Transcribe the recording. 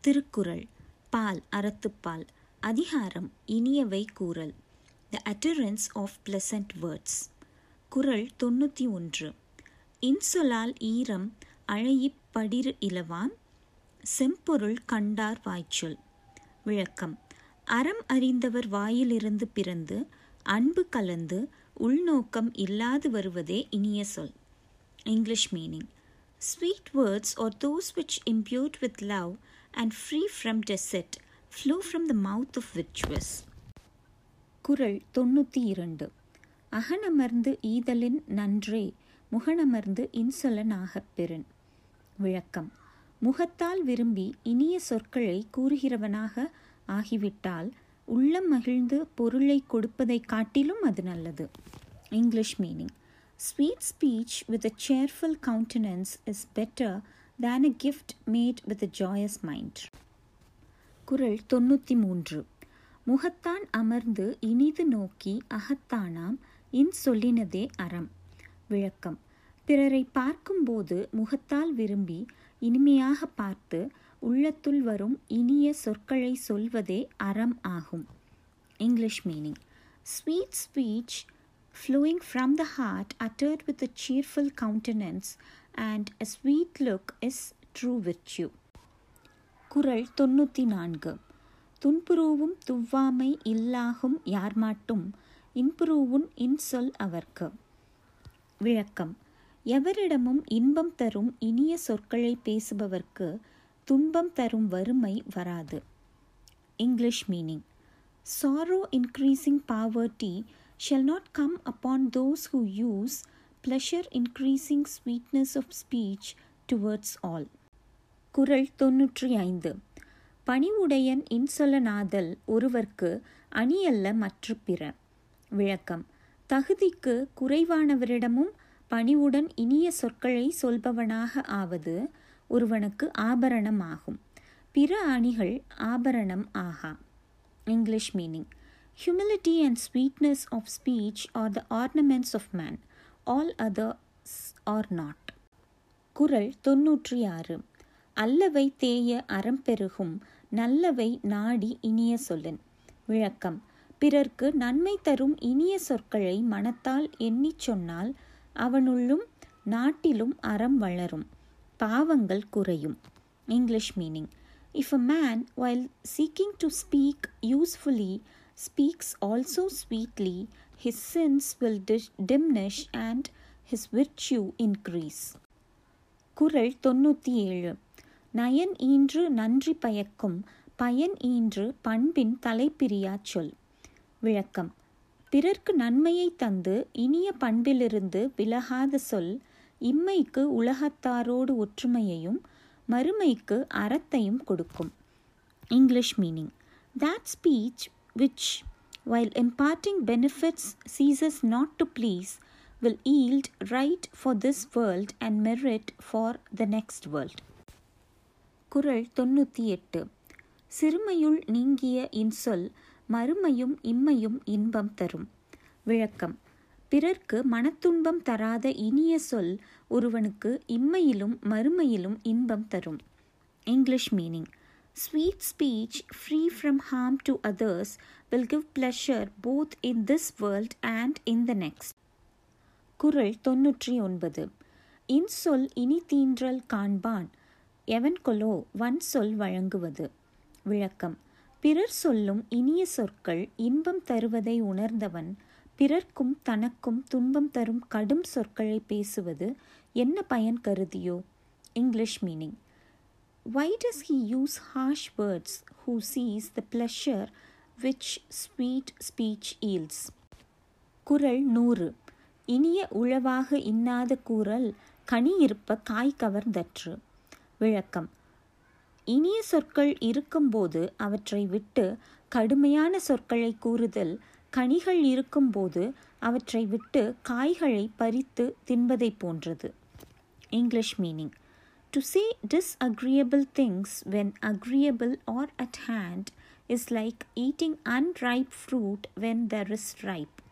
திருக்குறள் பால் அறத்துப்பால் அதிகாரம் இனியவை கூறல். The utterance of pleasant words குறள் தொண்ணூற்றி ஒன்று. இன்சொலால் ஈரம் அழையிப் படிறு இலவான் செம்பொருள் கண்டார் வாய்ச்சொல். விளக்கம். அறம் அறிந்தவர் வாயிலிருந்து பிறந்து அன்பு கலந்து உள்நோக்கம் இல்லாது வருவதே இனிய சொல். English meaning sweet words are those which imbued with love and free from deceit, flow from the mouth of virtuous. குரல் தொண்ணூற்றி இரண்டு. அகனமர்ந்து ஈதலின் நன்றே முகனமர்ந்து இன்சொலனாகப் பெறின் விளக்கம். முகத்தால் விரும்பி இனிய சொற்களை கூறுகிறவனாக ஆகிவிட்டால் உள்ளம் மகிழ்ந்து பொருளை கொடுப்பதைக் காட்டிலும் அது நல்லது. English meaning. Sweet speech with a cheerful countenance is better than a gift made with a joyous mind. குரல் தொண்ணூற்றி மூன்று முகத்தான் அமர்ந்து இனிது நோக்கி அகத்தானாம் இன் சொல்லினதே அறம். விளக்கம். பிறரை பார்க்கும்போது முகத்தால் விரும்பி இனிமையாக பார்த்து உள்ளத்துள் வரும் இனிய சொற்களை சொல்வதே அறம் ஆகும். English meaning. Sweet speech flowing from the heart uttered with a cheerful countenance and a sweet look, is true virtue. குரல் தொண்ணூற்றி நான்கு துன்புருவும் துவ்வாமை இல்லாகும் யார்மாட்டும் இன்புருவுன் இன்சொல் அவர்க்கு. விளக்கம். எவரிடமும் இன்பம் தரும் இனிய சொற்களை பேசுபவர்க்கு துன்பம் தரும் வறுமை வராது. English meaning. Sorrow increasing poverty shall not come upon those who use pleasure increasing sweetness of speech towards all. குரல் தொன்னூற்றி ஐந்து பணிவுடையன் இன்சொலனாதல் ஒருவர்க்கு அணியல்ல மற்ற பிற. விளக்கம். தகுதிக்கு குறைவானவரிடமும் பணிவுடன் இனிய சொற்களை சொல்பவனாக ஆவது ஒருவனுக்கு ஆபரணமாகும் பிற அணிகள் ஆபரணம் ஆகா. English meaning. Humility and sweetness of speech are the ornaments of man all others are not குரல் தொன்னூற்றி ஆறு அல்லவை தேய அறம் பெருகும் நல்லவை நாடி இனிய சொல்லன். விளக்கம் பிறர்க்கு நன்மை தரும் இனிய சொற்களை மனத்தால் எண்ணிச் சொன்னால் அவனுள்ளும் நாட்டிலும் அறம் வளரும் பாவங்கள் குறையும். English meaning if a man while seeking to speak usefully speaks also sweetly his sins will diminish and his virtue increase. குரல் தொண்ணூற்றி ஏழு நயன் ஈன்று நன்றி பயக்கும் பயன் ஈன்று பண்பின் தலைப்பிரியா சொல். விளக்கம். பிறர்க்கு நன்மையை தந்து இனிய பண்பிலிருந்து விலகாத சொல் இம்மைக்கு உலகத்தாரோடு ஒற்றுமையையும் மறுமைக்கு அறத்தையும் கொடுக்கும். English meaning. That speech which, while imparting benefits, ceases not to please, will yield right for this world and merit for the next world. குரல் தொண்ணூற்றி எட்டு சிறுமையுள் நீங்கிய இன்சொல் மறுமையும் இம்மையும் இன்பம் தரும். விளக்கம். பிறர்க்கு மனத்துன்பம் தராத இனிய சொல் ஒருவனுக்கு இம்மையிலும் மறுமையிலும் இன்பம் தரும். English meaning. Sweet speech, free from harm to others, will give pleasure both in this world and in the next. குரல் தொன்னூற்றி ஒன்பது. இன்சொல் இனி தீன்றல் காண்பான். எவன் கொலோ வன் சொல் வழங்குவது. விளக்கம். பிறர் சொல்லும் இனிய சொற்கள் இன்பம் தருவதை உணர்ந்தவன் பிறர்க்கும் தனக்கும் துன்பம் தரும் கடும் சொற்களை பேசுவது என்ன பயன் கருதியோ? English meaning. Why does he use harsh words who sees the pleasure which sweet speech yields? குரல் நூறு. இனிய உழவாக இன்னாத கூறல் கனி இருப்ப காய் கவர்ந்தற்று. விளக்கம். இனிய சொற்கள் இருக்கும்போது அவற்றை விட்டு கடுமையான சொற்களை கூறுதல் கனிகள் இருக்கும்போது அவற்றை விட்டு காய்களை பறித்து தின்பதை போன்றது. English meaning. To say disagreeable things when agreeable or at hand is like eating unripe fruit when there is ripe.